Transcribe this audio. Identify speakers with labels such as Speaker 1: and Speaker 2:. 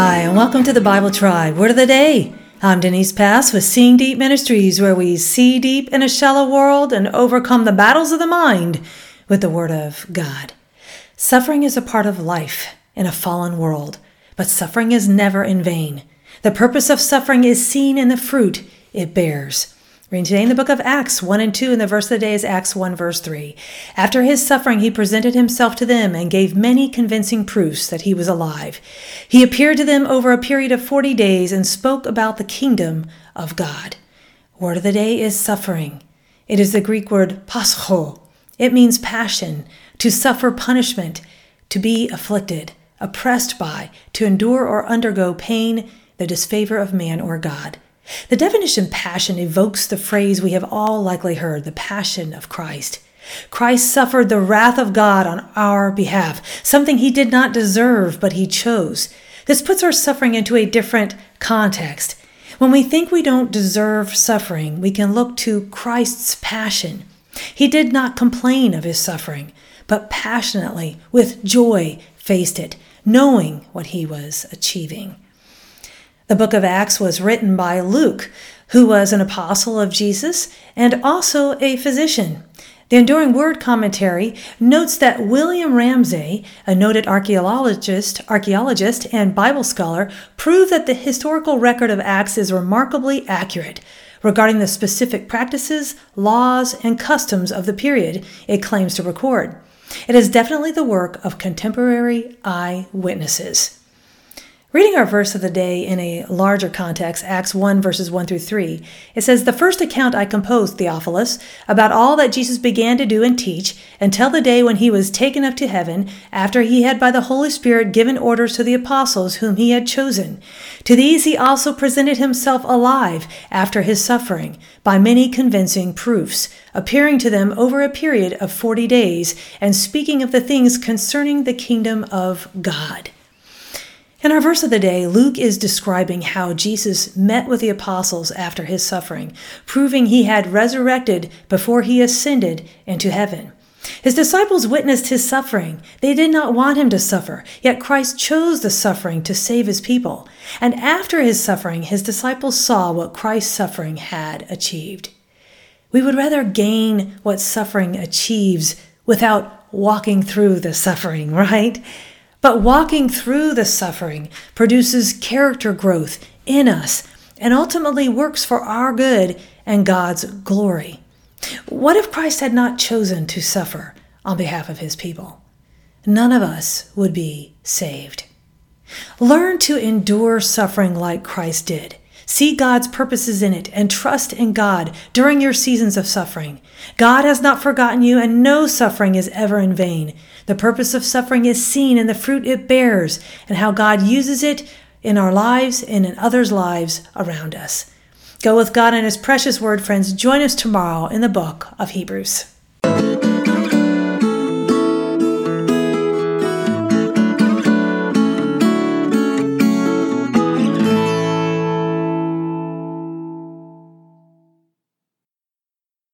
Speaker 1: Hi, and welcome to the Bible Tribe. Word of the day. I'm Denise Pass with Seeing Deep Ministries, where we see deep in a shallow world and overcome the battles of the mind with the Word of God. Suffering is a part of life in a fallen world, but suffering is never in vain. The purpose of suffering is seen in the fruit it bears. Reading today in the book of Acts 1 and 2, and the verse of the day is Acts 1, verse 3. After his suffering, he presented himself to them and gave many convincing proofs that he was alive. He appeared to them over a period of 40 days and spoke about the kingdom of God. Word of the day is suffering. It is the Greek word pascho. It means passion, to suffer punishment, to be afflicted, oppressed by, to endure or undergo pain, the disfavor of man or God. The definition passion evokes the phrase we have all likely heard the passion of Christ. Christ suffered the wrath of God on our behalf, something he did not deserve, but he chose. This puts our suffering into a different context. When we think we don't deserve suffering, we can look to Christ's passion. He did not complain of his suffering, but passionately, with joy, faced it, knowing what he was achieving. The book of Acts was written by Luke, who was an apostle of Jesus and also a physician. The Enduring Word commentary notes that William Ramsay, a noted archaeologist, archaeologist and Bible scholar, proved that the historical record of Acts is remarkably accurate regarding the specific practices, laws, and customs of the period it claims to record. It is definitely the work of contemporary eyewitnesses. Reading our verse of the day in a larger context, Acts 1 verses 1 through 3, it says, The first account I composed, Theophilus, about all that Jesus began to do and teach until the day when he was taken up to heaven, after he had by the Holy Spirit given orders to the apostles whom he had chosen. To these he also presented himself alive after his suffering, by many convincing proofs, appearing to them over a period of forty days, and speaking of the things concerning the kingdom of God. In our verse of the day, Luke is describing how Jesus met with the apostles after his suffering, proving he had resurrected before he ascended into heaven. His disciples witnessed his suffering. They did not want him to suffer, yet Christ chose the suffering to save his people. And after his suffering, his disciples saw what Christ's suffering had achieved. We would rather gain what suffering achieves without walking through the suffering, right? But walking through the suffering produces character growth in us and ultimately works for our good and God's glory. What if Christ had not chosen to suffer on behalf of his people? None of us would be saved. Learn to endure suffering like Christ did. See God's purposes in it and trust in God during your seasons of suffering. God has not forgotten you, and no suffering is ever in vain. The purpose of suffering is seen in the fruit it bears and how God uses it in our lives and in others' lives around us. Go with God and His precious word, friends. Join us tomorrow in the book of Hebrews.